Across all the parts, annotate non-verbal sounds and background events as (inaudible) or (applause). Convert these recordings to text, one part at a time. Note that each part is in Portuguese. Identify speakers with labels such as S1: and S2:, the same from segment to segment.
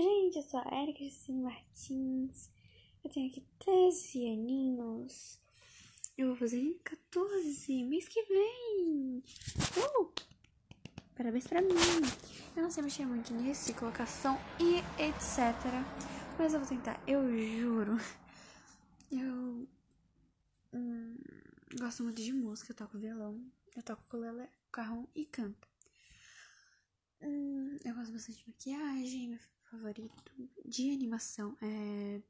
S1: gente, eu sou a Erika Martins. Eu tenho aqui 13 aninhos. Eu vou fazer 14 mês que vem. Uh! Parabéns pra mim. Eu não sei mexer muito nisso, colocação e etc. Mas eu vou tentar, eu juro. Eu hum, gosto muito de música, eu toco violão, eu toco ukulele, carrão e canto. Hum, eu gosto bastante de maquiagem, meu favorito de animação é.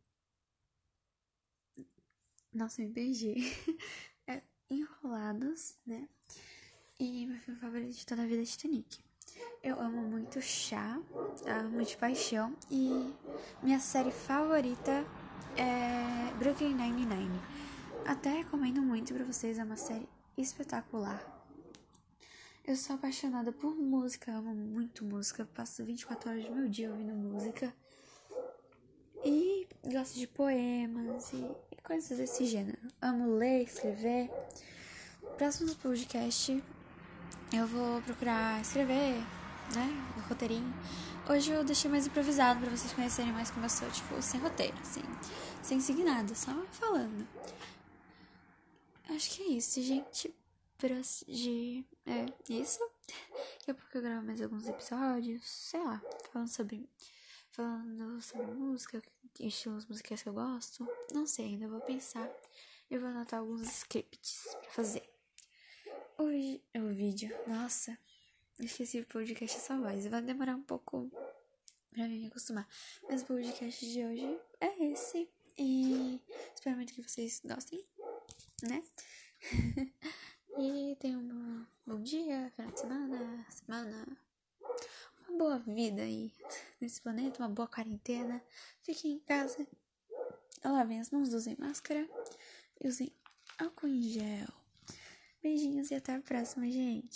S1: Nossa, me beijei. (laughs) é Enrolados, né? E meu filme favorito de toda a vida é Titanic. Eu amo muito chá, amo de paixão. E minha série favorita é Brooklyn Nine-Nine. Até recomendo muito pra vocês, é uma série espetacular. Eu sou apaixonada por música, amo muito música, passo 24 horas do meu dia ouvindo música. E gosto de poemas e, e coisas desse gênero. Amo ler, escrever. Próximo podcast eu vou procurar escrever, né? O roteirinho. Hoje eu deixei mais improvisado para vocês conhecerem mais como eu sou, tipo, sem roteiro, assim, sem seguir nada, só falando. Acho que é isso, gente de. É isso. Daqui a pouco eu gravo mais alguns episódios, sei lá, falando sobre. Falando sobre música, estilos musicais que eu gosto. Não sei, ainda vou pensar. Eu vou anotar alguns scripts pra fazer. Hoje é o vídeo. Nossa, esqueci o podcast só voz. Vai demorar um pouco pra me acostumar. Mas o podcast de hoje é esse. E espero muito que vocês gostem, né? (laughs) E tenha um bom dia, final de semana, semana. Uma boa vida aí nesse planeta, uma boa quarentena. Fiquem em casa. Lavem as mãos, usem máscara e usem álcool em gel. Beijinhos e até a próxima, gente.